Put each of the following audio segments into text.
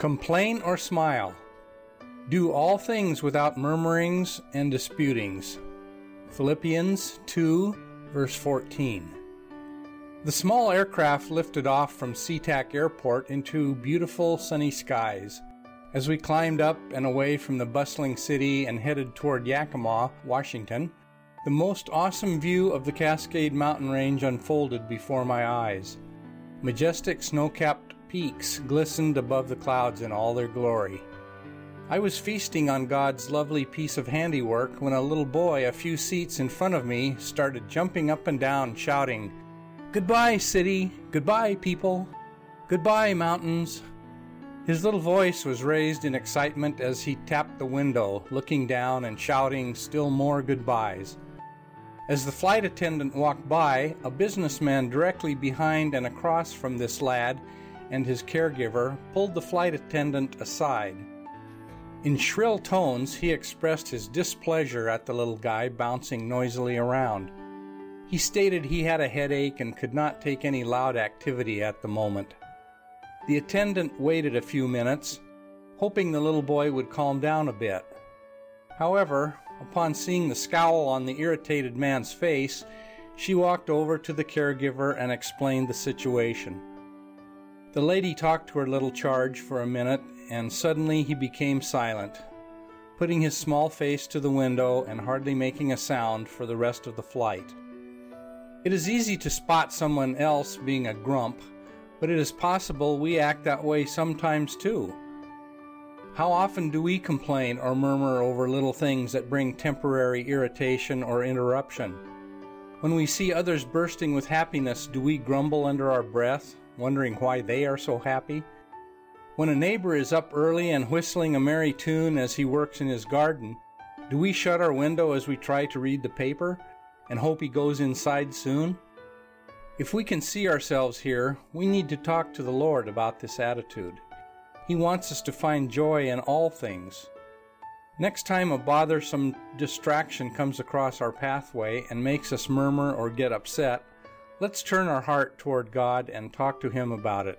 Complain or smile. Do all things without murmurings and disputings. Philippians 2, verse 14. The small aircraft lifted off from SeaTac Airport into beautiful sunny skies. As we climbed up and away from the bustling city and headed toward Yakima, Washington, the most awesome view of the Cascade Mountain Range unfolded before my eyes. Majestic snow capped peaks glistened above the clouds in all their glory. I was feasting on God's lovely piece of handiwork when a little boy a few seats in front of me started jumping up and down, shouting, Goodbye, city! Goodbye, people! Goodbye, mountains! His little voice was raised in excitement as he tapped the window, looking down and shouting still more goodbyes. As the flight attendant walked by, a businessman directly behind and across from this lad and his caregiver pulled the flight attendant aside. In shrill tones, he expressed his displeasure at the little guy bouncing noisily around. He stated he had a headache and could not take any loud activity at the moment. The attendant waited a few minutes, hoping the little boy would calm down a bit. However, upon seeing the scowl on the irritated man's face, she walked over to the caregiver and explained the situation. The lady talked to her little charge for a minute, and suddenly he became silent, putting his small face to the window and hardly making a sound for the rest of the flight. It is easy to spot someone else being a grump, but it is possible we act that way sometimes too. How often do we complain or murmur over little things that bring temporary irritation or interruption? When we see others bursting with happiness, do we grumble under our breath wondering why they are so happy. When a neighbor is up early and whistling a merry tune as he works in his garden, do we shut our window as we try to read the paper and hope he goes inside soon? If we can see ourselves here, we need to talk to the Lord about this attitude. He wants us to find joy in all things. Next time a bothersome distraction comes across our pathway and makes us murmur or get upset, Let's turn our heart toward God and talk to Him about it.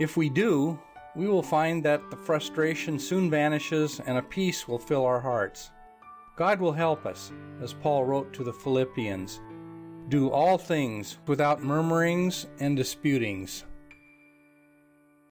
If we do, we will find that the frustration soon vanishes and a peace will fill our hearts. God will help us, as Paul wrote to the Philippians do all things without murmurings and disputings.